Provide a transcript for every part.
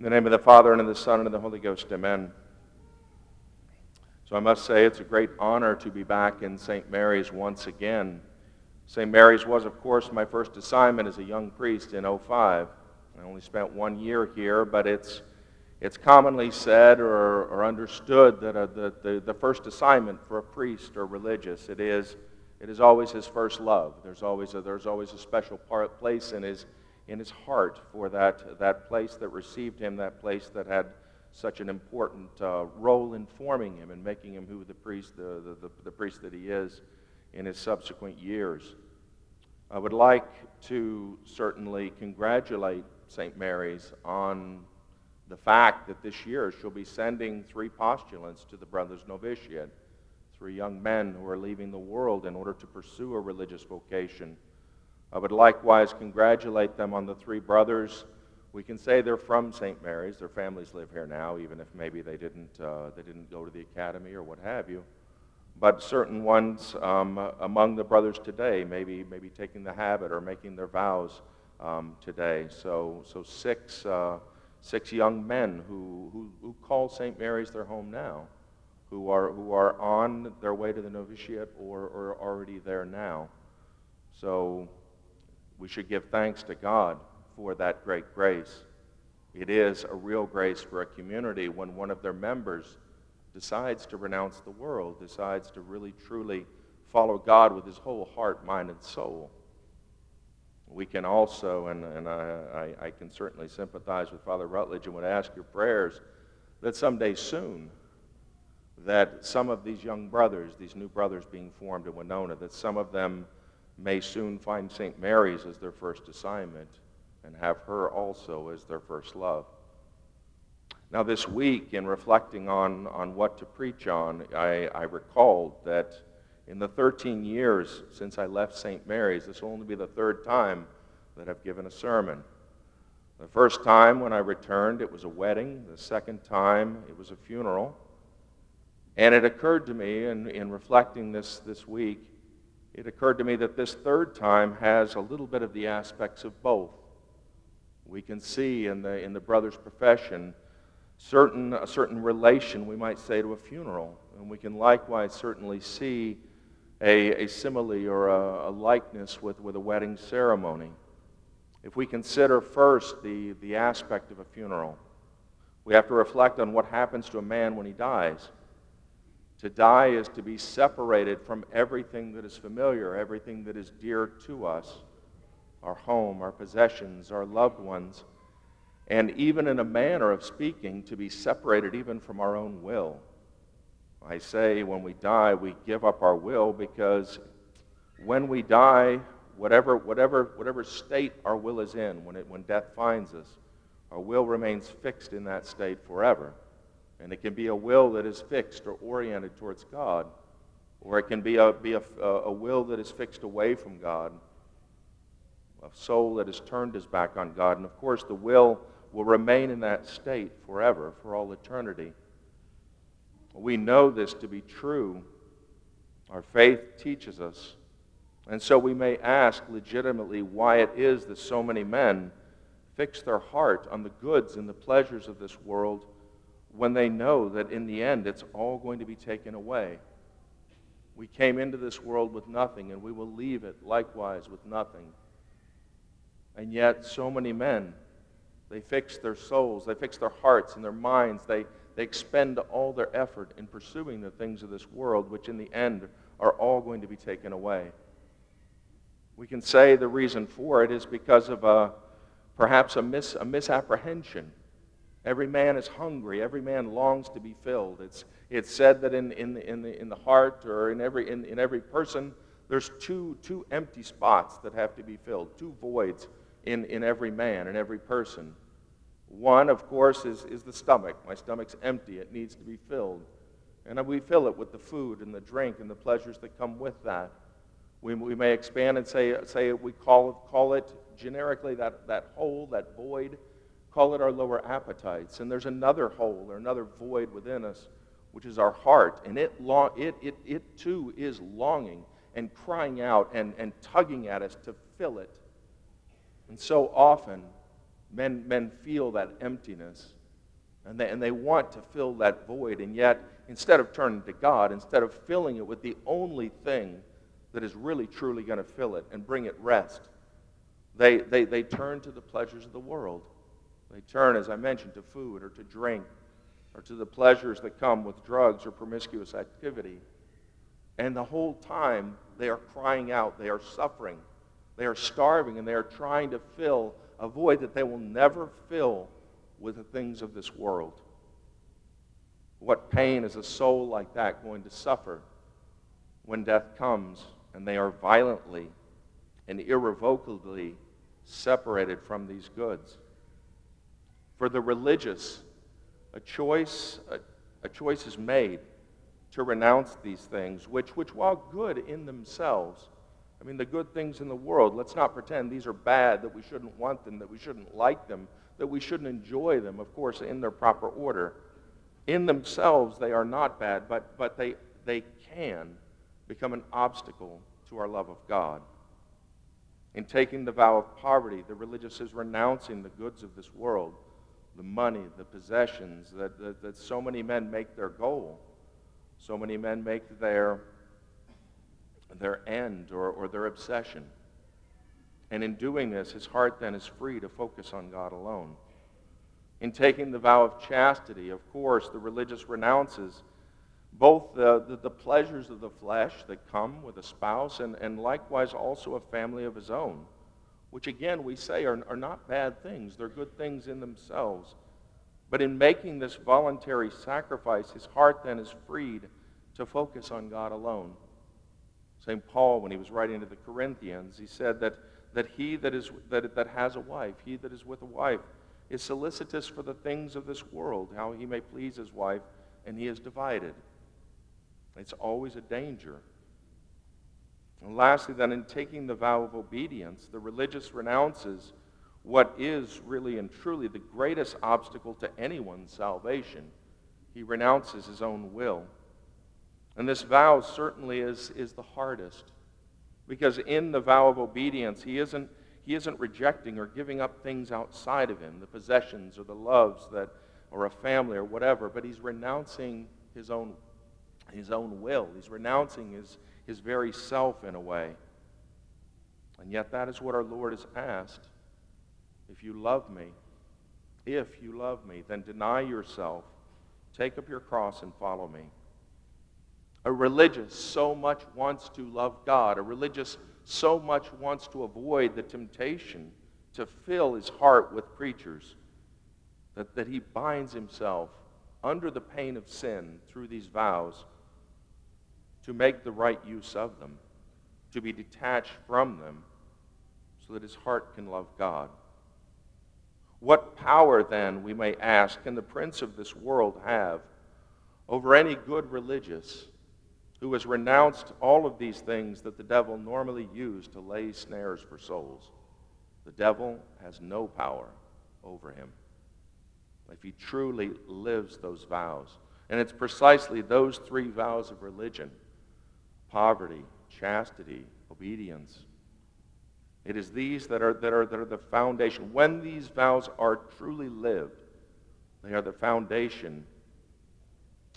In the name of the Father, and of the Son, and of the Holy Ghost, amen. So I must say it's a great honor to be back in St. Mary's once again. St. Mary's was, of course, my first assignment as a young priest in 05. I only spent one year here, but it's, it's commonly said or, or understood that uh, the, the, the first assignment for a priest or religious, it is, it is always his first love. There's always a, there's always a special part, place in his, in his heart for that, that place that received him, that place that had such an important uh, role in forming him and making him who the priest, the, the, the, the priest that he is in his subsequent years. I would like to certainly congratulate St. Mary's on the fact that this year she'll be sending three postulants to the Brothers Novitiate, three young men who are leaving the world in order to pursue a religious vocation. I would likewise congratulate them on the three brothers. We can say they're from St. Mary's. Their families live here now, even if maybe they didn't, uh, they didn't go to the academy or what have you. But certain ones um, among the brothers today, maybe, maybe taking the habit or making their vows um, today. So, so six, uh, six young men who, who, who call St. Mary's their home now, who are, who are on their way to the novitiate or, or already there now. So we should give thanks to God for that great grace. It is a real grace for a community when one of their members decides to renounce the world, decides to really truly follow God with his whole heart, mind, and soul. We can also, and, and I, I, I can certainly sympathize with Father Rutledge and would ask your prayers that someday soon, that some of these young brothers, these new brothers being formed in Winona, that some of them may soon find St. Mary's as their first assignment and have her also as their first love. Now, this week, in reflecting on, on what to preach on, I, I recalled that in the 13 years since I left St. Mary's, this will only be the third time that I've given a sermon. The first time when I returned, it was a wedding. The second time, it was a funeral. And it occurred to me in, in reflecting this this week it occurred to me that this third time has a little bit of the aspects of both. We can see in the, in the brother's profession certain, a certain relation, we might say, to a funeral. And we can likewise certainly see a, a simile or a, a likeness with, with a wedding ceremony. If we consider first the, the aspect of a funeral, we have to reflect on what happens to a man when he dies. To die is to be separated from everything that is familiar, everything that is dear to us our home, our possessions, our loved ones, and even in a manner of speaking, to be separated even from our own will. I say when we die, we give up our will because when we die, whatever, whatever, whatever state our will is in, when, it, when death finds us, our will remains fixed in that state forever. And it can be a will that is fixed or oriented towards God, or it can be a, be a, a will that is fixed away from God, a soul that has turned his back on God. And of course, the will will remain in that state forever, for all eternity. We know this to be true. Our faith teaches us. And so we may ask legitimately why it is that so many men fix their heart on the goods and the pleasures of this world when they know that in the end it's all going to be taken away. We came into this world with nothing, and we will leave it likewise with nothing. And yet, so many men, they fix their souls, they fix their hearts and their minds, they, they expend all their effort in pursuing the things of this world, which in the end are all going to be taken away. We can say the reason for it is because of a, perhaps a, mis, a misapprehension Every man is hungry. Every man longs to be filled. It's, it's said that in, in, the, in, the, in the heart or in every, in, in every person, there's two, two empty spots that have to be filled, two voids in, in every man, and every person. One, of course, is, is the stomach. My stomach's empty. It needs to be filled. And we fill it with the food and the drink and the pleasures that come with that. We, we may expand and say, say we call, call it generically that, that hole, that void Call it our lower appetites. And there's another hole or another void within us, which is our heart. And it, long, it, it, it too is longing and crying out and, and tugging at us to fill it. And so often, Men, men feel that emptiness and they, and they want to fill that void. And yet, instead of turning to God, instead of filling it with the only thing that is really truly going to fill it and bring it rest, they, they, they turn to the pleasures of the world. They turn, as I mentioned, to food or to drink or to the pleasures that come with drugs or promiscuous activity. And the whole time, they are crying out, they are suffering, they are starving, and they are trying to fill a void that they will never fill with the things of this world. What pain is a soul like that going to suffer when death comes and they are violently and irrevocably separated from these goods? For the religious, a choice, a, a choice is made to renounce these things, which, which, while good in themselves, I mean, the good things in the world, let's not pretend these are bad, that we shouldn't want them, that we shouldn't like them, that we shouldn't enjoy them, of course, in their proper order. In themselves, they are not bad, but, but they, they can become an obstacle to our love of God. In taking the vow of poverty, the religious is renouncing the goods of this world, the money, the possessions that, that, that so many men make their goal. So many men make their, their end or, or their obsession. And in doing this, his heart then is free to focus on God alone. In taking the vow of chastity, of course, the religious renounces both the, the, the, pleasures of the flesh that come with a spouse and, and likewise also a family of his own, which again we say are, are not bad things. They're good things in themselves. But in making this voluntary sacrifice, his heart then is freed to focus on God alone. St. Paul, when he was writing to the Corinthians, he said that that he that, is, that, that has a wife, he that is with a wife, is solicitous for the things of this world, how he may please his wife, and he is divided. It's always a danger. And lastly, then, in taking the vow of obedience, the religious renounces what is really and truly the greatest obstacle to anyone's salvation. He renounces his own will. And this vow certainly is, is the hardest. Because in the vow of obedience, he isn't, he isn't rejecting or giving up things outside of him, the possessions or the loves that, or a family or whatever, but he's renouncing his own, his own will. He's renouncing his, his very self in a way. And yet, that is what our Lord has asked. If you love me, if you love me, then deny yourself, take up your cross, and follow me. A religious so much wants to love God. A religious so much wants to avoid the temptation to fill his heart with creatures that, that he binds himself under the pain of sin through these vows to make the right use of them, to be detached from them so that his heart can love God. What power, then, we may ask, can the prince of this world have over any good religious who has renounced all of these things that the devil normally used to lay snares for souls. The devil has no power over him if he truly lives those vows. And it's precisely those three vows of religion poverty, chastity, obedience. It is these that are, that, are, that are the foundation. When these vows are truly lived, they are the foundation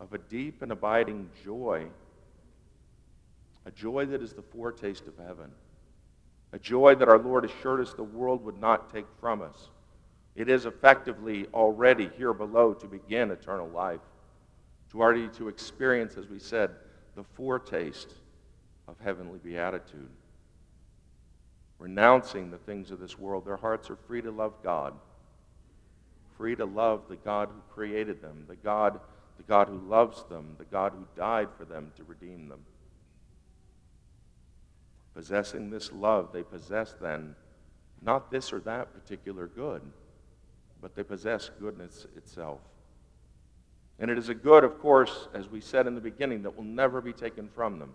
of a deep and abiding joy a joy that is the foretaste of heaven, a joy that our Lord assured us the world would not take from us. It is effectively already here below to begin eternal life, to already to experience, as we said, the foretaste of heavenly beatitude. Renouncing the things of this world, their hearts are free to love God, free to love the God who created them, the God, the God who loves them, the God who died for them to redeem them. Possessing this love, they possess then not this or that particular good, but they possess goodness itself. And it is a good, of course, as we said in the beginning, that will never be taken from them.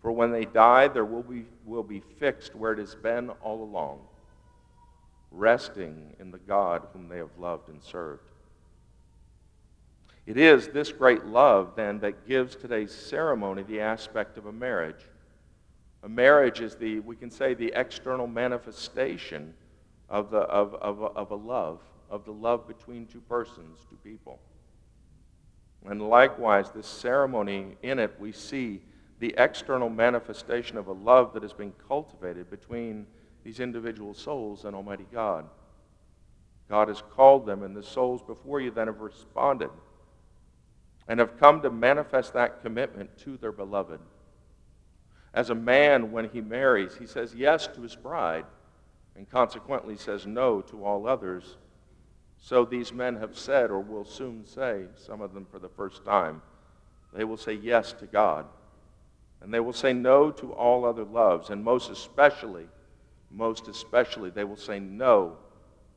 For when they die, there will be, will be fixed where it has been all along, resting in the God whom they have loved and served. It is this great love, then, that gives today's ceremony the aspect of a marriage. A marriage is the, we can say, the external manifestation of, the, of, of, of a love, of the love between two persons, two people. And likewise, this ceremony, in it, we see the external manifestation of a love that has been cultivated between these individual souls and Almighty God. God has called them, and the souls before you then have responded and have come to manifest that commitment to their beloved. As a man, when he marries, he says yes to his bride and consequently says no to all others. So these men have said, or will soon say, some of them for the first time, they will say yes to God. And they will say no to all other loves. And most especially, most especially, they will say no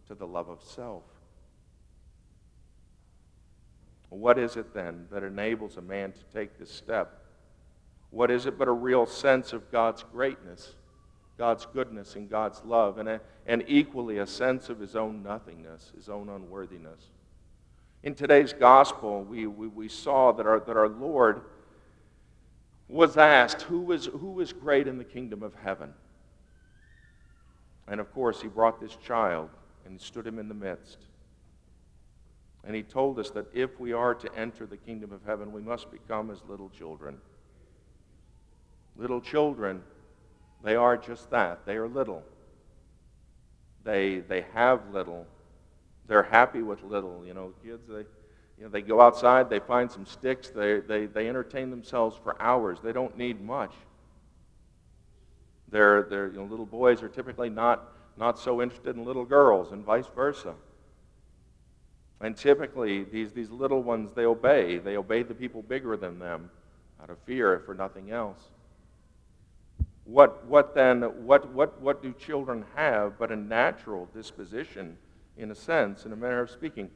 to the love of self. What is it then that enables a man to take this step? What is it but a real sense of God's greatness, God's goodness, and God's love, and, a, and equally a sense of his own nothingness, his own unworthiness? In today's gospel, we, we, we saw that our, that our Lord was asked, who was, who was great in the kingdom of heaven? And of course, he brought this child and stood him in the midst. And he told us that if we are to enter the kingdom of heaven, we must become as little children. Little children, they are just that. They are little. They, they have little. They're happy with little. You know, kids, they, you know, they go outside, they find some sticks, they, they, they entertain themselves for hours. They don't need much. They're, they're, you know, little boys are typically not, not so interested in little girls, and vice versa. And typically, these, these little ones, they obey. They obey the people bigger than them out of fear, if for nothing else. What, what then, what, what, what do children have but a natural disposition, in a sense, in a manner of speaking?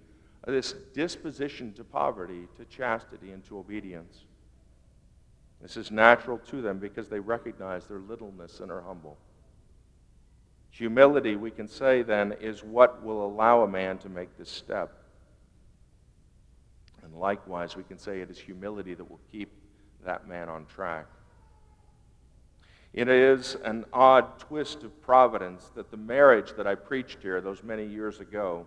This disposition to poverty, to chastity, and to obedience. This is natural to them because they recognize their littleness and are humble. Humility, we can say then, is what will allow a man to make this step. And likewise, we can say it is humility that will keep that man on track. It is an odd twist of providence that the marriage that I preached here those many years ago,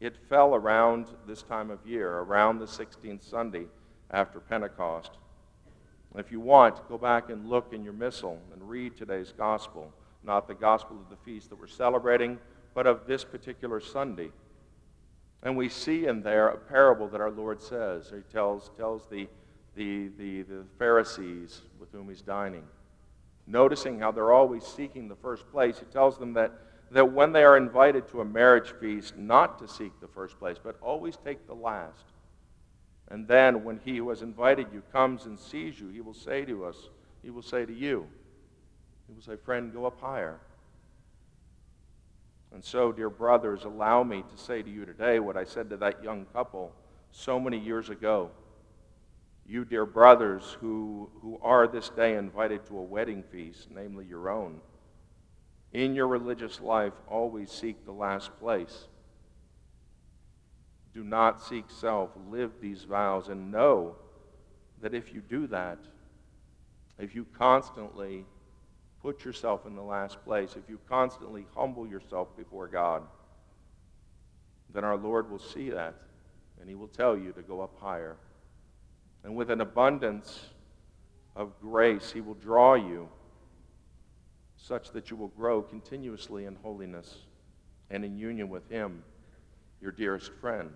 it fell around this time of year, around the 16th Sunday after Pentecost. If you want, go back and look in your missal and read today's gospel, not the gospel of the feast that we're celebrating, but of this particular Sunday. And we see in there a parable that our Lord says. He tells, tells the, the, the, the Pharisees with whom he's dining noticing how they're always seeking the first place, he tells them that, that when they are invited to a marriage feast, not to seek the first place, but always take the last. And then when he who has invited you comes and sees you, he will say to us, he will say to you, he will say, Friend, go up higher. And so, dear brothers, allow me to say to you today what I said to that young couple so many years ago you, dear brothers, who, who are this day invited to a wedding feast, namely your own, in your religious life, always seek the last place. Do not seek self. Live these vows and know that if you do that, if you constantly put yourself in the last place, if you constantly humble yourself before God, then our Lord will see that and He will tell you to go up higher. And with an abundance of grace, He will draw you such that you will grow continuously in holiness and in union with Him, your dearest friend.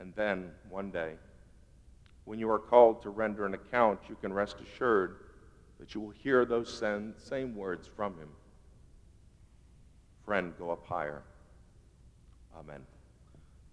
And then, one day, when you are called to render an account, you can rest assured that you will hear those same words from Him Friend, go up higher. Amen